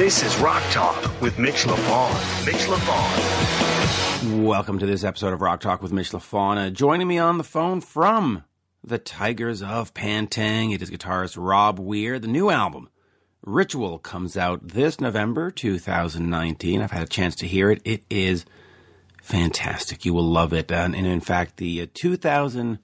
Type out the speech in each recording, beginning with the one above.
This is Rock Talk with Mitch LaFon. Mitch LaFon. Welcome to this episode of Rock Talk with Mitch LaFon. Uh, joining me on the phone from the Tygers of Pan Tang, it is guitarist Rob Weir. The new album, Ritual, comes out this November 2019. I've had a chance to hear it. It is fantastic. You will love it. And, and in fact, the uh, 2000, I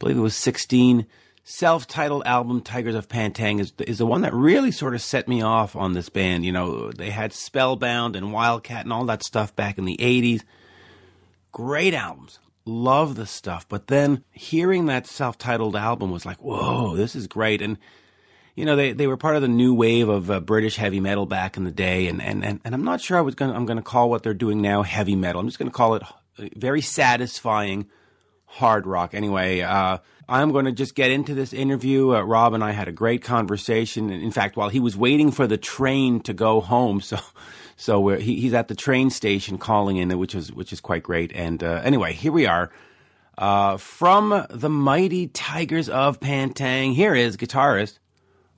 believe it was 16 self-titled album Tygers of Pan Tang is is the one that really sort of set me off on this band. You know, they had Spellbound and Wildcat and all that stuff back in the 80s. Great albums. Love the stuff. But then hearing that self-titled album was like, "Whoa, this is great." And you know, they, they were part of the new wave of uh, British heavy metal back in the day, and, and, and, and I'm not sure I was going I'm going to call what they're doing now heavy metal. I'm just going to call it very satisfying hard rock. Anyway, uh, I'm going to just get into this interview. Uh, Rob and I had a great conversation. In fact, while he was waiting for the train to go home, so so he, he's at the train station calling in, which is which is quite great. And uh, anyway, here we are. Uh, from the mighty Tygers of Pan Tang, here is guitarist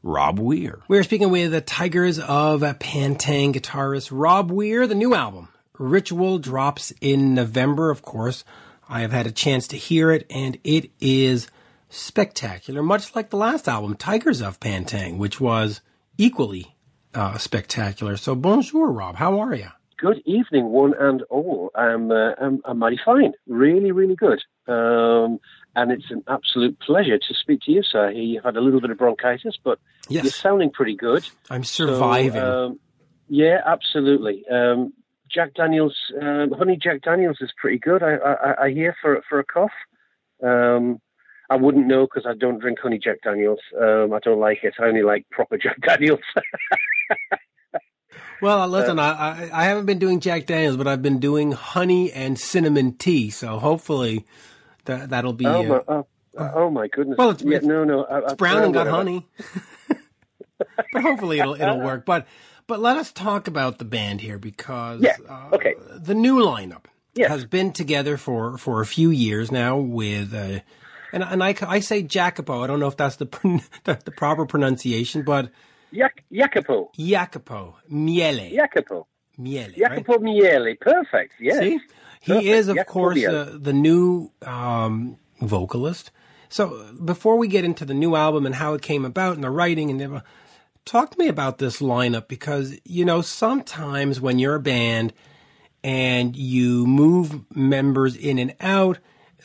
Rob Weir. We're speaking with the Tygers of Pan Tang guitarist Rob Weir. The new album, Ritual, drops in November, of course. I have had a chance to hear it, and it is spectacular, much like the last album, Tygers of Pan Tang, which was equally uh, spectacular. So, bonjour, Rob. How are you? Good evening, one and all. I'm, uh, I'm, I'm mighty fine. Really, really good. Um, and it's an absolute pleasure to speak to you, sir. You've had a little bit of bronchitis, but yes. you're sounding pretty good. I'm surviving. So, um, yeah, absolutely. Um, Jack Daniels, uh, honey Jack Daniels is pretty good. I, I, I hear for for a cough. Um, I wouldn't know because I don't drink honey Jack Daniels. Um, I don't like it. I only like proper Jack Daniels. well, listen, uh, I, I haven't been doing Jack Daniels, but I've been doing honey and cinnamon tea. So hopefully that that'll be. Oh, my, uh, oh, oh my goodness! Well, it's, yeah, it's no, no, I, it's brown and got honey. but hopefully it'll it'll work. But but let us talk about the band here because yeah. uh, okay. the new lineup yes. has been together for for a few years now with. Uh, and and I, I say Jacopo. I don't know if that's the the, the proper pronunciation, but Jacopo. Jacopo Meille. Jacopo. Meille. Jacopo right? Meille. Perfect. Yes. See, he Perfect. is of Jacopo course uh, the new um, vocalist. So before we get into the new album and how it came about and the writing and the, talk to me about this lineup because you know sometimes when you're a band and you move members in and out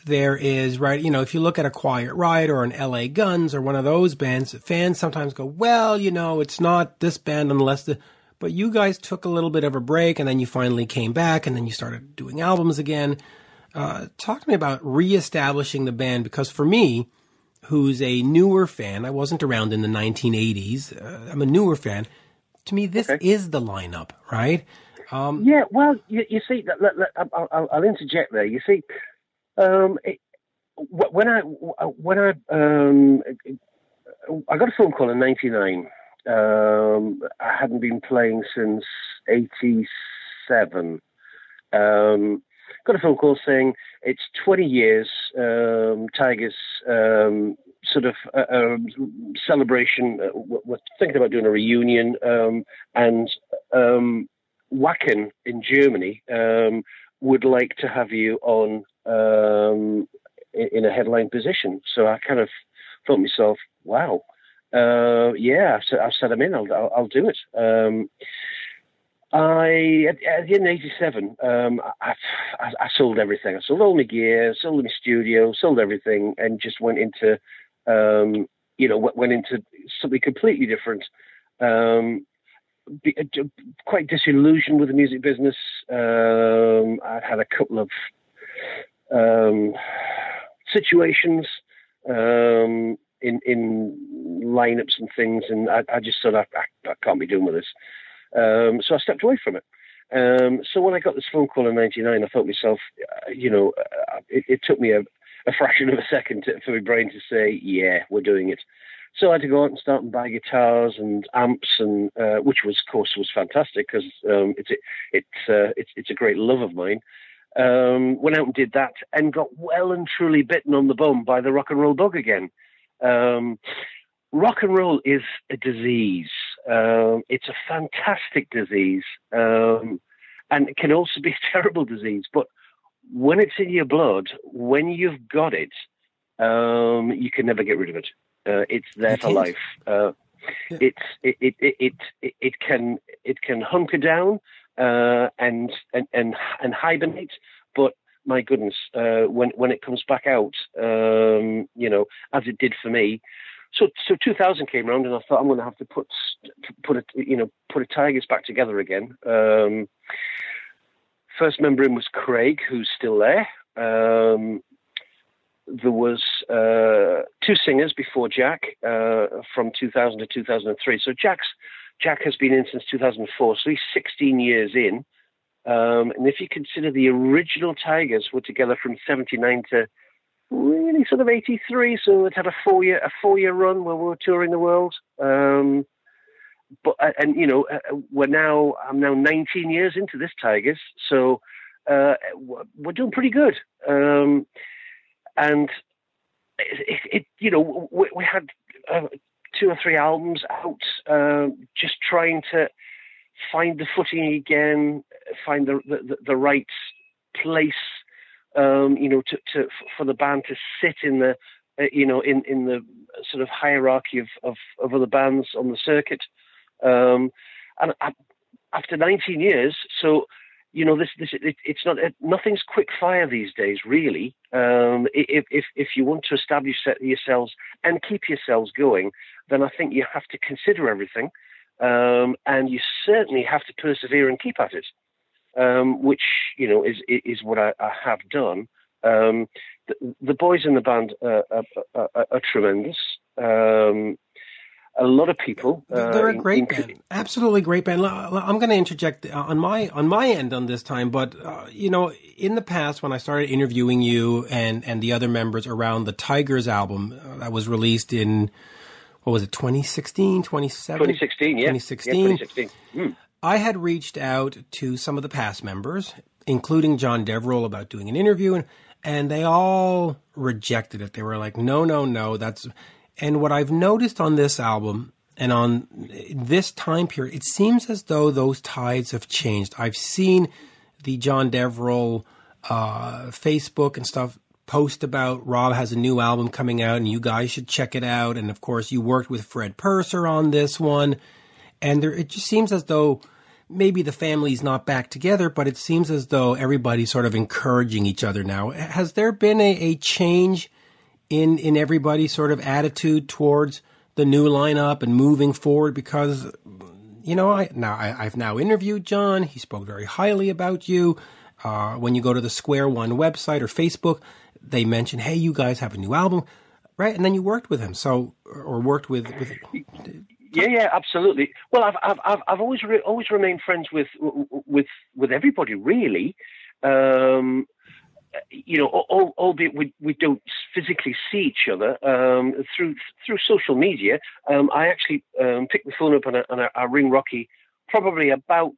there is right you know if you look at a quiet riot or an la guns or one of those bands fans sometimes go well you know it's not this band unless the but you guys took a little bit of a break and then you finally came back and then you started doing albums again. Uh, talk to me about reestablishing the band because for me who's a newer fan i wasn't around in the 1980s uh, i'm a newer fan to me this okay. is the lineup right um, yeah well you, you see I'll, I'll, I'll interject there you see um, it, when I when I um, I got a phone call in '99. Um, I hadn't been playing since '87. Um, got a phone call saying it's 20 years. Um, Tygers um, sort of uh, uh, celebration. Uh, we're thinking about doing a reunion, um, and um, Wacken in Germany um, would like to have you on um, in, in, a headline position. So I kind of thought myself, wow, uh, yeah, I've, set them in. I'll, I'll, I'll do it. I at, at the end of '87, um, I, I, I, sold everything. I sold all my gear, sold my studio, sold everything, and just went into, um, you know, went into something completely different. Um, be, uh, quite disillusioned with the music business. Um, I'd had a couple of um, situations um, in in lineups and things, and I, I just thought I, I, I, can't be doing with this. Um, so I stepped away from it. Um, so when I got this phone call in '99, I thought myself, uh, you know, uh, it, it, took me a, a fraction of a second to, for my brain to say, "Yeah, we're doing it." So I had to go out and start and buy guitars and amps, and uh, which was, of course, was fantastic because um, it's it's uh, it's it's a great love of mine. Um, went out and did that, and got well and truly bitten on the bum by the rock and roll bug again. Um, rock and roll is a disease. Um, it's a fantastic disease, um, and it can also be a terrible disease. But when it's in your blood, when you've got it, um, you can never get rid of it. Uh, it's there You for can't. life. Uh, Yeah. It's it it, it it it it can it can hunker down uh, and and and and hibernate, but my goodness, uh, when when it comes back out, um, you know, as it did for me. So so 2000 came around, and I thought I'm going to have to put put it you know put a Tygers back together again. Um, first member in was Craig, who's still there. Um, there was uh, two singers before Jack uh, from 2000 to 2003. So Jack's Jack has been in since 2004, so he's 16 years in. Um, and if you consider the original Tygers were together from 79 to really sort of 83, so it had a four year a four year run where we were touring the world. Um, but uh, and you know uh, we're now I'm now 19 years into this Tygers, so uh, we're doing pretty good. Um, and it, it, it, you know we, we had uh, two or three albums out, uh, just trying to find the footing again, find the the, the right place, um, you know, to, to for the band to sit in the, uh, you know, in in the sort of hierarchy of of, of other bands on the circuit. Um, and after 19 years, so you know, this this it, it's not it, nothing's quick fire these days, really. Um, if if if you want to establish yourselves and keep yourselves going, then I think you have to consider everything, um, and you certainly have to persevere and keep at it, um, which you know is is what I, I have done. Um, the, the, boys in the band are, are, are, are tremendous. Um, a lot of people. Uh, They're a great in- band, absolutely great band. I'm going to interject uh, on my on my end on this time, but uh, you know, in the past when I started interviewing you and and the other members around the Tygers album uh, that was released in what was it 2016, 2017? 2016, yeah, 2016. yeah, 2016. I had reached out to some of the past members, including Jon Deverill, about doing an interview, and and they all rejected it. They were like, "No, no, no, that's." And what I've noticed on this album and on this time period, it seems as though those tides have changed. I've seen the Jon Deverill uh, Facebook and stuff post about Rob has a new album coming out and you guys should check it out. And of course, you worked with Fred Purser on this one. And there, it just seems as though maybe the family's not back together, but it seems as though everybody's sort of encouraging each other now. Has there been a, a change in in everybody's sort of attitude towards the new lineup and moving forward? Because you know, I now I, I've now interviewed John. He spoke very highly about you. Uh, when you go to the Square One website or Facebook, they mention, "Hey, you guys have a new album." Right, and then you worked with him, so or worked with, with Yeah, yeah, absolutely. Well, I've I've I've, I've always re- always remained friends with with with everybody, really. Um, you know, al- albeit we, we don't physically see each other um, through through social media. Um, I actually um, pick the phone up and I, and I, I ring Rocky probably about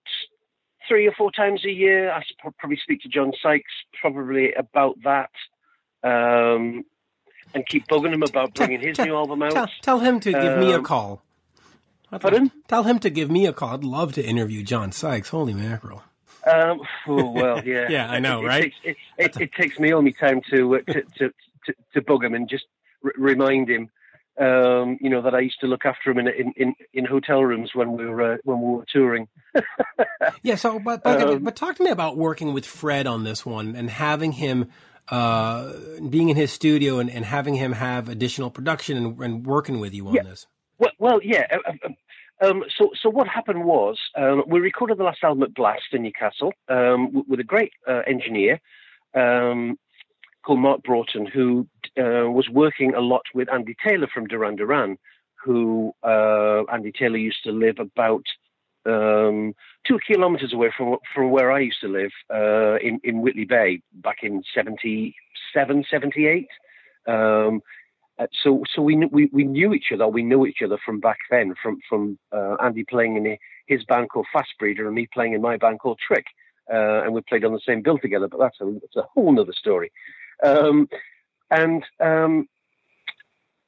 three or four times a year. I probably speak to John Sykes probably about that. Um, and keep bugging him about bringing his new album out. Tell, tell him to give me a Um, call. Pardon? Tell him to give me a call. I'd love to interview John Sykes. Holy mackerel! Um, oh, well, yeah, Yeah, I know, it, right? It, it, it takes me all my time to uh, to, to, to to bug him and just r- remind him, um, you know, that I used to look after him in in, in, in hotel rooms when we were uh, when we were touring. Yeah. So, but but, Um, but talk to me about working with Fred on this one and having him uh, being in his studio and, and having him have additional production and, and working with you on Yeah. this. Well, well, yeah. uh, uh, Um, so, so what happened was um, we recorded the last album at Blast in Newcastle um, with a great uh, engineer um, called Mark Broughton, who uh, was working a lot with Andy Taylor from Duran Duran, who uh, Andy Taylor used to live about um, two kilometres away from from where I used to live uh, in in Whitley Bay back in 77, 78. Um, uh, so so we, we we knew each other. We knew each other from back then, from from uh, Andy playing in his band called Fast Breeder and me playing in my band called Trick, uh, and we played on the same bill together. But that's a that's a whole other story. Um, and um,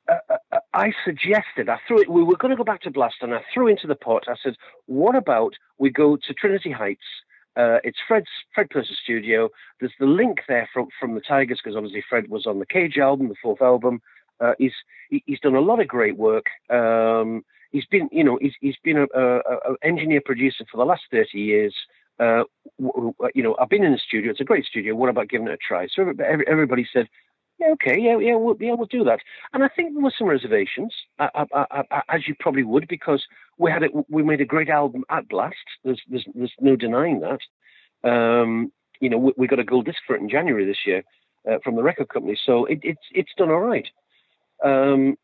uh, uh, I suggested, I threw it, we were going to go back to Blast, and I threw into the pot, I said, what about we go to Trinity Heights? Uh, it's Fred's Fred Purser's studio. There's the link there from from the Tygers because obviously Fred was on the Cage album, the fourth album. Uh, he's he, he's done a lot of great work. Um, he's been you know he's he's been a, a, a engineer producer for the last thirty years. Uh, you know, I've been in the studio. It's a great studio. What about giving it a try? So everybody said, yeah, okay, yeah, yeah, we'll, yeah, we'll do that. And I think there were some reservations, I, I, I, as you probably would, because we had it, we made a great album at Blast. There's, there's, there's no denying that. Um, you know, we, we, got a gold disc for it in January this year uh, from the record company, so it, it's it's done all right. Um,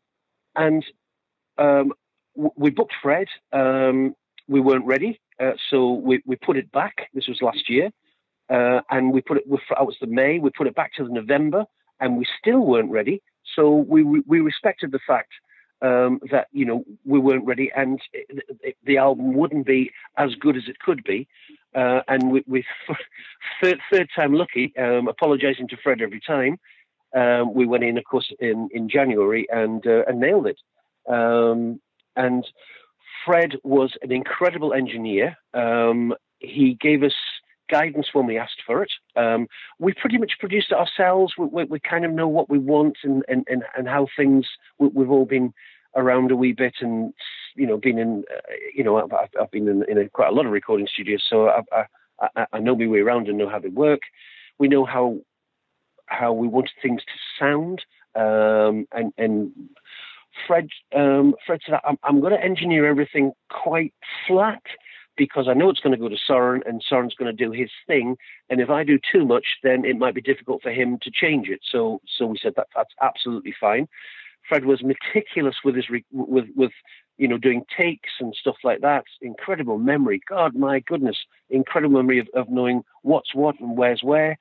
and um, we booked Fred. Um, we weren't ready, uh, so we, we put it back. This was last year. Uh, and we put it, that was the May, we put it back to the November and we still weren't ready. So we we respected the fact um, that you know we weren't ready, and it, it, the album wouldn't be as good as it could be. Uh, and we, we third third time lucky, um, apologising to Fred every time. Um, we went in, of course, in in January and uh, and nailed it. Um, and Fred was an incredible engineer. Um, he gave us guidance when we asked for it. Um, we pretty much produced it ourselves. We, we, we, kind of know what we want and, and, and, and how things, we, have all been around a wee bit and, you know, been in, uh, you know, I've, I've been in, in a, quite a lot of recording studios, so I, I, I know my way around and know how they work. We know how how we wanted things to sound. Um, and, and Fred, um, Fred said, I'm, I'm going to engineer everything quite flat because I know it's going to go to Soren and Soren's going to do his thing. And if I do too much, then it might be difficult for him to change it. So, so we said that that's absolutely fine. Fred was meticulous with his with with you know doing takes and stuff like that. Incredible memory. God, my goodness, incredible memory of, of knowing what's what and where's where.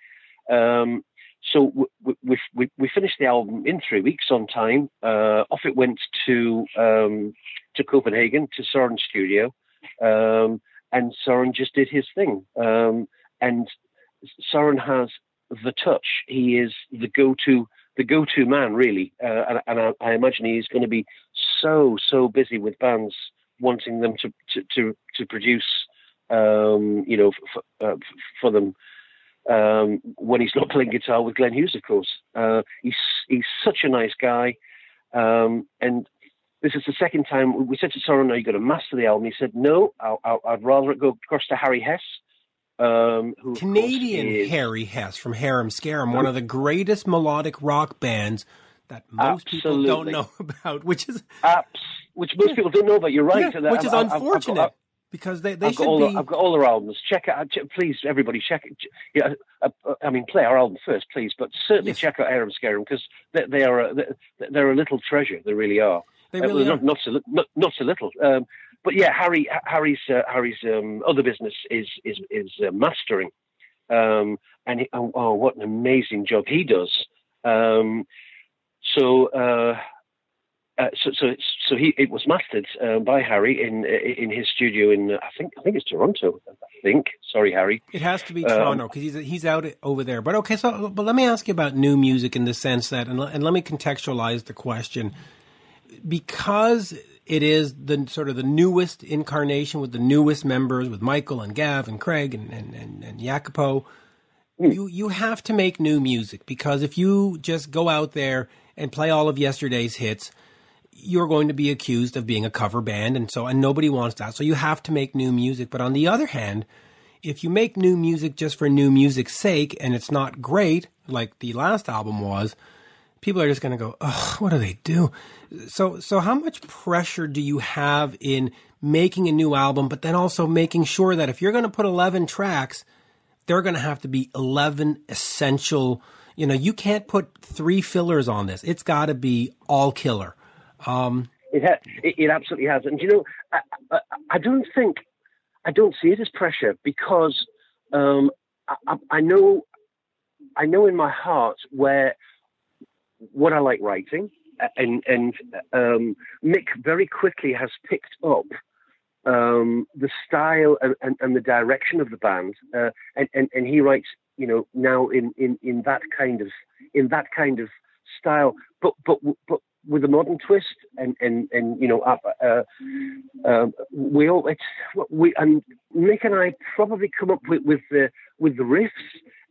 Um, so we, we, we, we, finished the album in three weeks on time. Uh, off it went to um, to Copenhagen to Soren Studio. Um, and Soren just did his thing. Um, and Soren has the touch. He is the go-to, the go-to man, really. Uh, and, and I, I, imagine he's going to be so so busy with bands wanting them to to to, to produce, um, you know, f- uh, for them. Um, when he's not playing guitar with Glenn Hughes, of course, uh, he's he's such a nice guy, um, and this is the second time we said to Soren, "Are you going to master the album?" He said, "No, i would rather it go across to Harry Hess." Um, who Canadian is, Harry Hess from Harem Scarem, one of the greatest melodic rock bands that most absolutely. people don't know about, which is Abs- which most people don't know about. You're right, yeah, which is I've, unfortunate. I've got, because they, they I've should got all, be. I've got all their albums. Check out. Please, everybody, check it. Yeah, uh, uh, I mean, play our album first, please, but certainly yes. check out Harem Scarem because they, they, are a, they're a little treasure. They really are. They uh, really uh, not, not, so not, not so little. Um, but yeah, Harry Harry's uh, Harry's um, other business is is is uh, mastering, um, and he, oh, oh, what an amazing job he does. Um, so. Uh, so, so, so he it was mastered uh, by Harry in in his studio in I think I think it's Toronto. I think. Sorry, Harry. It has to be Toronto because um, he's he's out over there. But okay, so but let me ask you about new music in the sense that, and, and let me contextualize the question because it is the sort of the newest incarnation with the newest members with Michael and Gav and Craig and and, and, and Jacopo. Mm. You you have to make new music because if you just go out there and play all of yesterday's hits, you're going to be accused of being a cover band and so and nobody wants that. So you have to make new music. But on the other hand, if you make new music just for new music's sake and it's not great, like the last album was, people are just going to go, "Ugh, what do they do?" So, so how much pressure do you have in making a new album, but then also making sure that if you're going to put 11 tracks, they're going to have to be 11 essential. You know, you can't put three fillers on this. It's got to be all killer. Um, it, ha- it, it absolutely has, and you know, I, I, I, don't think I don't see it as pressure because um, I, I know I know in my heart where what I like writing, and and um, Mick very quickly has picked up um, the style and, and, and, the direction of the band, uh, and, and and he writes, you know, now in, in, in that kind of in that kind of style. But but but with a modern twist, and and and you know, uh, uh, uh, we all it's we and Mick and I probably come up with with the with the riffs,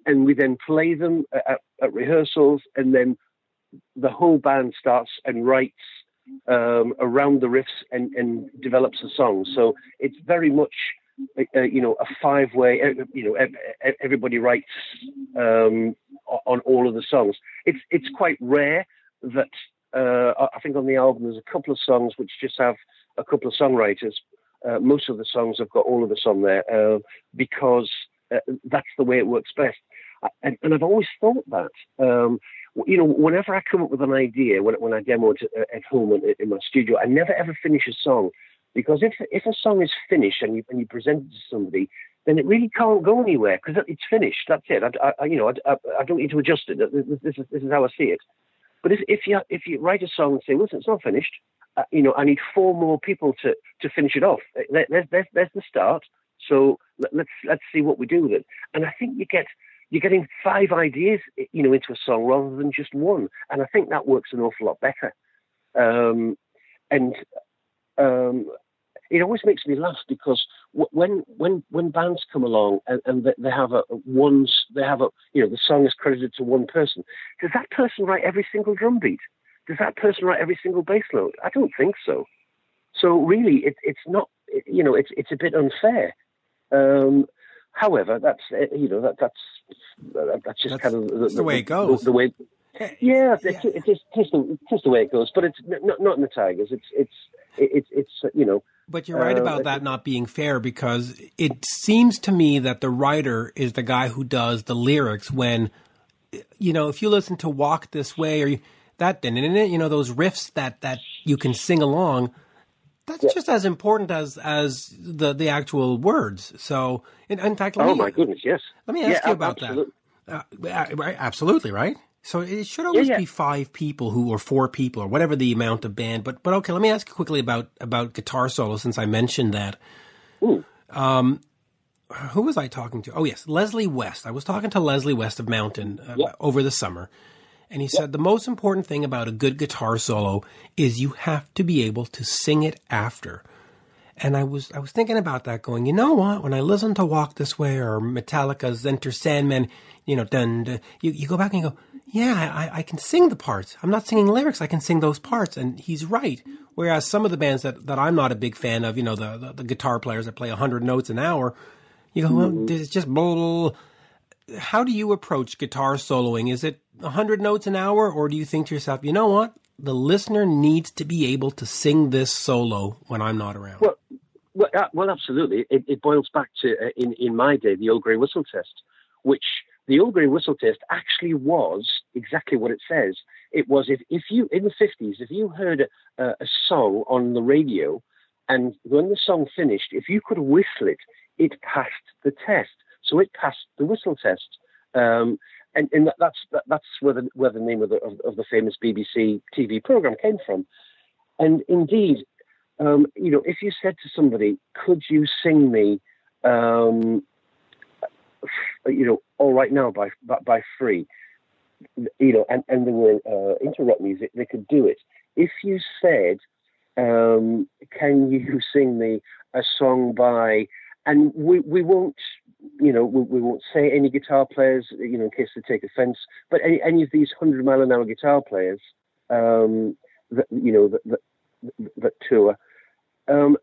and we then play them at, at rehearsals, and then the whole band starts and writes um, around the riffs and, and develops a song. So it's very much uh, you know, a five way, uh, you know, everybody writes um, on all of the songs. It's, it's quite rare that uh, I think on the album there's a couple of songs which just have a couple of songwriters. Uh, most of the songs have got all of us on there uh, because uh, that's the way it works best. And, and I've always thought that. Um, you know, whenever I come up with an idea, when, when I demo it at home in, in my studio, I never ever finish a song because if if a song is finished and you and you present it to somebody, then it really can't go anywhere because it's finished. That's it. I, I you know I, I, I, don't need to adjust it. This is this is how I see it. But if if you if you write a song and say, listen, it's not finished. Uh, you know, I need four more people to to finish it off. There's there's, there's the start. So let's let's see what we do with it. And I think you get you're getting five ideas, you know, into a song rather than just one. And I think that works an awful lot better. Um, and um, it always makes me laugh because when when when bands come along and, and they have a one's they have a you know the song is credited to one person, does that person write every single drum beat? Does that person write every single bass note? I don't think so. So really, it, it's not you know it's it's a bit unfair. Um, however, that's uh, you know that that's that's just that's, kind of the, the, way it goes. The, the way yeah, yeah. It's, it's, just, it's, the, it's the way it goes. But it's not, not in the Tygers. It's it's it's it's you know but you're right uh, about that not being fair because it seems to me that the writer is the guy who does the lyrics when, you know, if you listen to Walk This Way or that, you know, those riffs that, that you can sing along, that's yeah. just as important as, as the, the actual words. So, in, in fact, oh me, my goodness, yes. Let me ask yeah, you about absolutely. that. Uh, absolutely, right? So it should always yeah, yeah. be five people who, or four people, or whatever the amount of band. But but okay, let me ask you quickly about about guitar solo since I mentioned that. Um, who was I talking to? Oh yes, Leslie West. I was talking to Leslie West of Mountain uh, yeah. over the summer, and he said the most important thing about a good guitar solo is you have to be able to sing it after. And I was I was thinking about that, going, you know what? When I listen to Walk This Way or Metallica's Enter Sandman, you know, then you, you go back and you go, yeah, I, I can sing the parts. I'm not singing lyrics. I can sing those parts. And he's right. Whereas some of the bands that, that I'm not a big fan of, you know, the, the, the guitar players that play 100 notes an hour, you go, well, mm-hmm. it's just blah, blah, blah. How do you approach guitar soloing? Is it 100 notes an hour? Or do you think to yourself, you know what? The listener needs to be able to sing this solo when I'm not around. Well, well, uh, well absolutely. It, it boils back to, uh, in, in my day, the old grey whistle test, which the old grey whistle test actually was exactly what it says. It was if, if you, in the 50s, if you heard a, a song on the radio and when the song finished, if you could whistle it, it passed the test. So it passed the whistle test. Um, and, and that's that, that's where the where the name of the of, of, the famous BBC TV program came from. And indeed, um, you know, if you said to somebody, "Could you sing me um, you know, all right now by by, by free, you know, and, and there were uh, interrupt music, they could do it. If you said, um, "Can you sing me a song by?" and we we won't, you know, we, we won't say any guitar players, you know, in case they take offence, but any, any of these hundred mile an hour guitar players, um, that you know, that that, that tour. Um,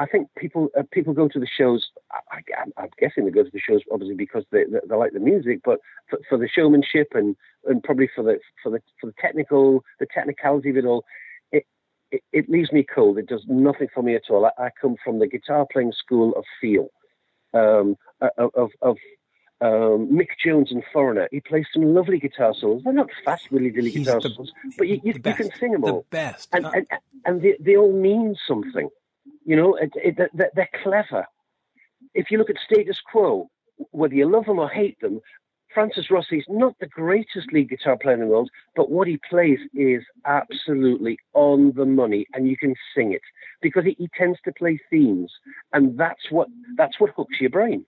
I think people uh, people go to the shows. I, am guessing they go to the shows obviously because they, they, they like the music, but for, for, the showmanship and, and probably for the for the for the technical the technicality of it all, it, it, it leaves me cold. It does nothing for me at all. I, I come from the guitar playing school of feel, um, of of um, Mick Jones and Foreigner. He plays some lovely guitar solos. They're not fast, willy dilly guitar the, solos, but you, you, you, can sing them all. The best, and, uh, and, and they, they all mean something. You know, it, it, they're clever. If you look at status quo, whether you love them or hate them, Francis Rossi's not the greatest lead guitar player in the world, but what he plays is absolutely on the money, and you can sing it because he, he tends to play themes, and that's what that's what hooks your brain.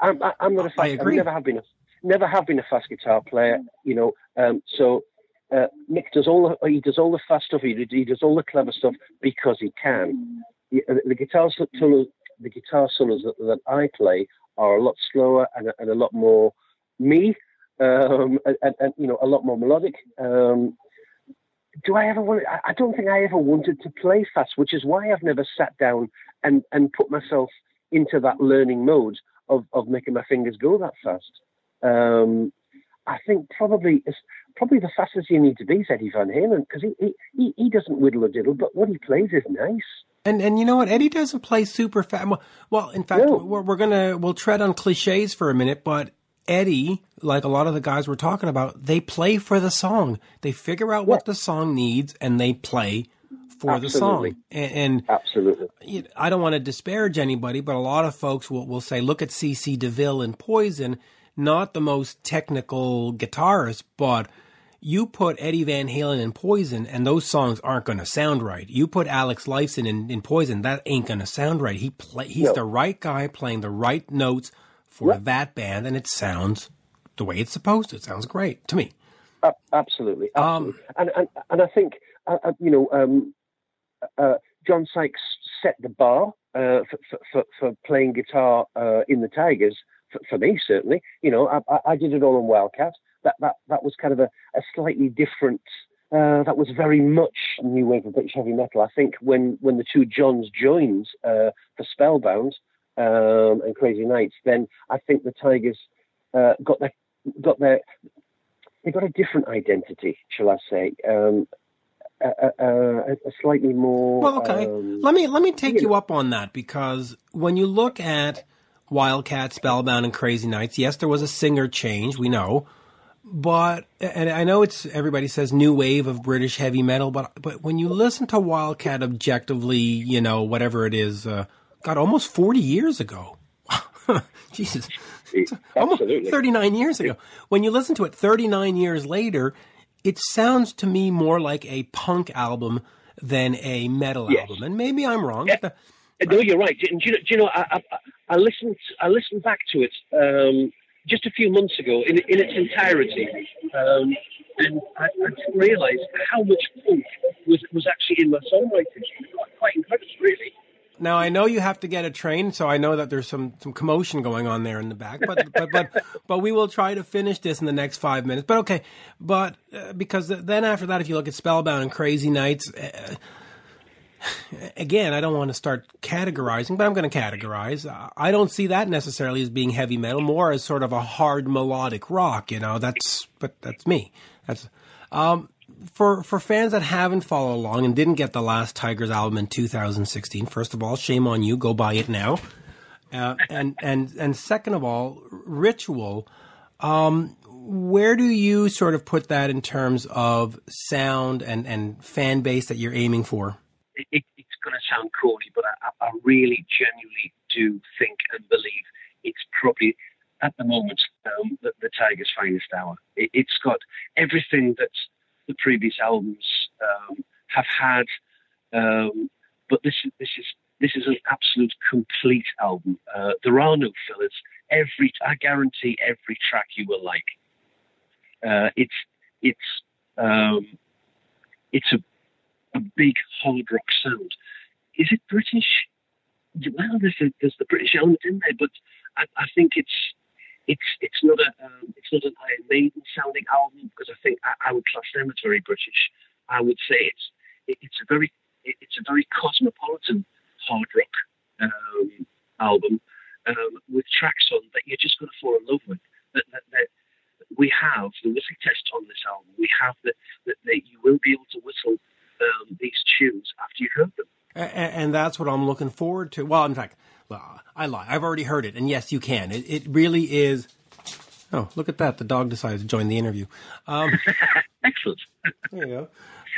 I'm, I, am not a fast. I, I never have been a never have been a fast guitar player, you know. Um, so uh, Mick does all the, he does all the fast stuff. He, he does all the clever stuff because he can. The, guitar solos, the guitar solos that, that, I play are a lot slower and, and a lot more me, um, and, and, you know a lot more melodic. Um, do I ever want? I don't think I ever wanted to play fast, which is why I've never sat down and and put myself into that learning mode of of making my fingers go that fast. Um, I think probably it's probably the fastest you need to be is Eddie Van Halen because he, he he doesn't whittle a diddle, but what he plays is nice. And and you know what, Eddie doesn't play super fast. Well, in fact, no. we're, we're gonna we'll tread on cliches for a minute, but Eddie, like a lot of the guys we're talking about, they play for the song. They figure out what the song needs and they play for Absolutely. the song. And, and Absolutely. I don't want to disparage anybody, but a lot of folks will, will say, look at CC DeVille and Poison, not the most technical guitarist, but you put Eddie Van Halen in Poison and those songs aren't going to sound right. You put Alex Lifeson in, in Poison, that ain't going to sound right. He play, he's no. the right guy playing the right notes for yep. that band, and it sounds the way it's supposed to. It sounds great to me. Uh, absolutely, absolutely. Um, and, and and I think uh, uh, you know um, uh, John Sykes set the bar uh, for, for, for playing guitar uh, in the Tygers for, for, me certainly. You know, I, I, did it all on Wildcat. That that that was kind of a, a slightly different. that was very much new wave of British heavy metal. I think when when the two Johns joined for Spellbound, um, and Crazy Nights, then I think the Tygers uh, got their got their they got a different identity, shall I say? Um, a, a, a, slightly more. Well, okay. Um, let me let me take you, know. up on that because when you look at Wildcat, Spellbound, and Crazy Nights, yes, there was a singer change. We know, but and I know it's everybody says new wave of British heavy metal, but but when you listen to Wildcat objectively, you know whatever it is. Uh, God, almost 40 years ago. Jesus. Almost 39 years ago. When you listen to it 39 years later, it sounds to me more like a punk album than a metal yes. album. And maybe I'm wrong. Yeah. The, no, you're right. Do you know, do you know I, I, I, listened, I listened back to it um, just a few months ago in, in its entirety. Um, and I, I, didn't realise how much punk was, was actually in my songwriting. Quite, quite incredible, really. Now I know you have to get a train, so I know that there's some some commotion going on there in the back. But but but but we will try to finish this in the next five minutes. But okay, but uh, because then after that, if you look at Spellbound and Crazy Nights. Uh, again, I don't want to start categorizing, but I'm going to categorize. I don't see that necessarily as being heavy metal, more as sort of a hard melodic rock. You know, that's but that's me. That's um, for for fans that haven't followed along and didn't get the last Tygers album in 2016, first of all, shame on you. Go buy it now. Uh, and and and second of all, Ritual. Um, where do you sort of put that in terms of sound and, and fan base that you're aiming for? It, it, it's going to sound corny, but I, I really genuinely do think and believe it's probably at the moment um, the, the Tygers' finest hour. It, has got everything that the previous albums um, have had. Um, but this is this is this is an absolute complete album. Uh, there are no fillers. Every I guarantee every track you will like. Uh, it's it's um, it's a a big hard rock sound. Is it British? Well, there's, a, there's the British element in there, but I, I think it's it's it's not a um, it's not an Iron Maiden sounding album because I think I, I, would class them as very British. I would say it's it, it's a very it, it's a very cosmopolitan hard rock um, album um, with tracks on that you're just going to fall in love with. That, that, that we have the whistling test on this album. We have that, that you will be able to whistle um, these tunes after you've heard them. And, and that's what I'm looking forward to. Well, in fact, I lie. I've already heard it, and yes, you can. It, it really is. Oh, look at that! The dog decided to join the interview. Um, Excellent. there you go.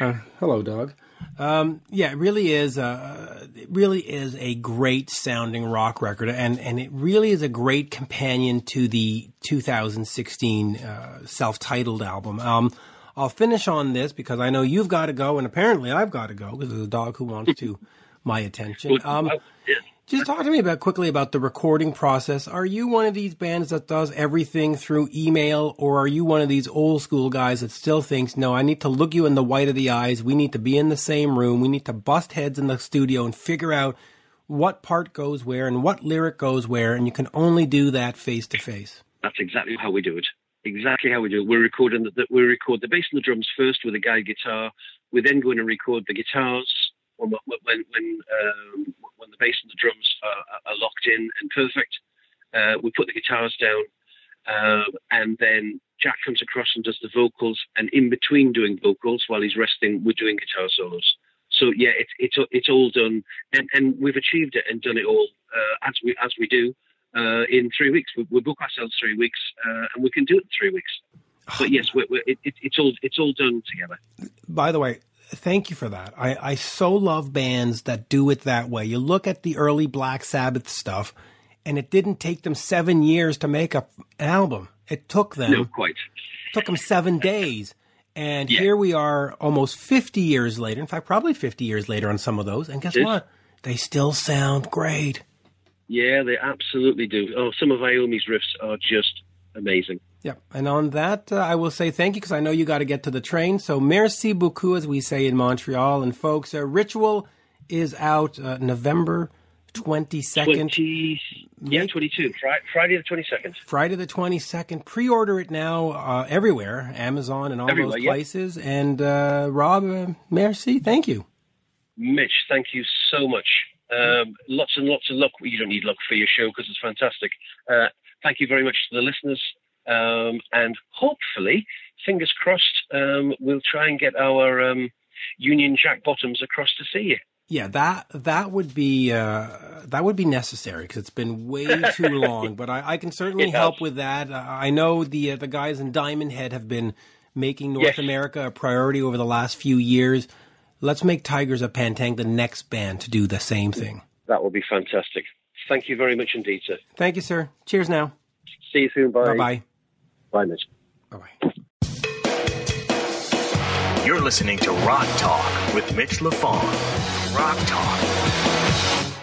Uh, hello, dog. Um, yeah, it really is. Uh, it really is a great sounding rock record, and and it really is a great companion to the 2016 uh, self-titled album. Um, I'll finish on this because I know you've got to go, and apparently I've got to go because there's a dog who wants to my attention. Um, Just talk to me about quickly about the recording process. Are you one of these bands that does everything through email, or are you one of these old school guys that still thinks, no, I need to look you in the white of the eyes. We need to be in the same room. We need to bust heads in the studio and figure out what part goes where and what lyric goes where, and you can only do that face to face. That's exactly how we do it. Exactly how we do it. We're recording the, we record the bass and the drums first with a guide guitar. We then go in and record the guitars when when when, um, when the bass and the drums are, are locked in and perfect. Uh, we put the guitars down, uh, and then Jack comes across and does the vocals. And in between doing vocals, while he's resting, we're doing guitar solos. So yeah, it's it's it's all done, and, and we've achieved it and done it all uh, as we as we do uh, in three weeks. We, we, book ourselves three weeks, uh, and we can do it in three weeks. But yes, we're, we're, it, it's all it's all done together. By the way, thank you for that. I, I so love bands that do it that way. You look at the early Black Sabbath stuff, and it didn't take them seven years to make a, an album. It took them no, quite. Took them seven days. And yeah. here we are almost 50 years later. In fact, probably 50 years later on some of those. And guess what? They still sound great. Yeah, they absolutely do. Oh, some of Iommi's riffs are just amazing. Yeah, and on that, uh, I will say thank you because I know you got to get to the train. So, merci beaucoup, as we say in Montreal. And folks, uh, Ritual is out uh, November 22nd. 20, yeah, 22. Friday the 22nd. Friday the 22nd. Pre order it now uh, everywhere Amazon and all everywhere, those places. Yeah. And uh, Rob, uh, merci. Thank you. Mitch, thank you so much. Um, lots and lots of luck. You don't need luck for your show because it's fantastic. Uh, thank you very much to the listeners. Um, and hopefully, fingers crossed, um, we'll try and get our um, Union Jack Bottoms across to see you. Yeah, that that would be uh, that would be necessary because it's been way too long. But I, I can certainly help with that. Uh, I know the uh, the guys in Diamond Head have been making North yes. America a priority over the last few years. Let's make Tygers of Pan Tang the next band to do the same thing. That would be fantastic. Thank you very much indeed, sir. Thank you, sir. Cheers now. See you soon. Bye. Bye bye. Bye, Mitch. Bye bye. You're listening to Rock Talk with Mitch LaFon. Rock Talk.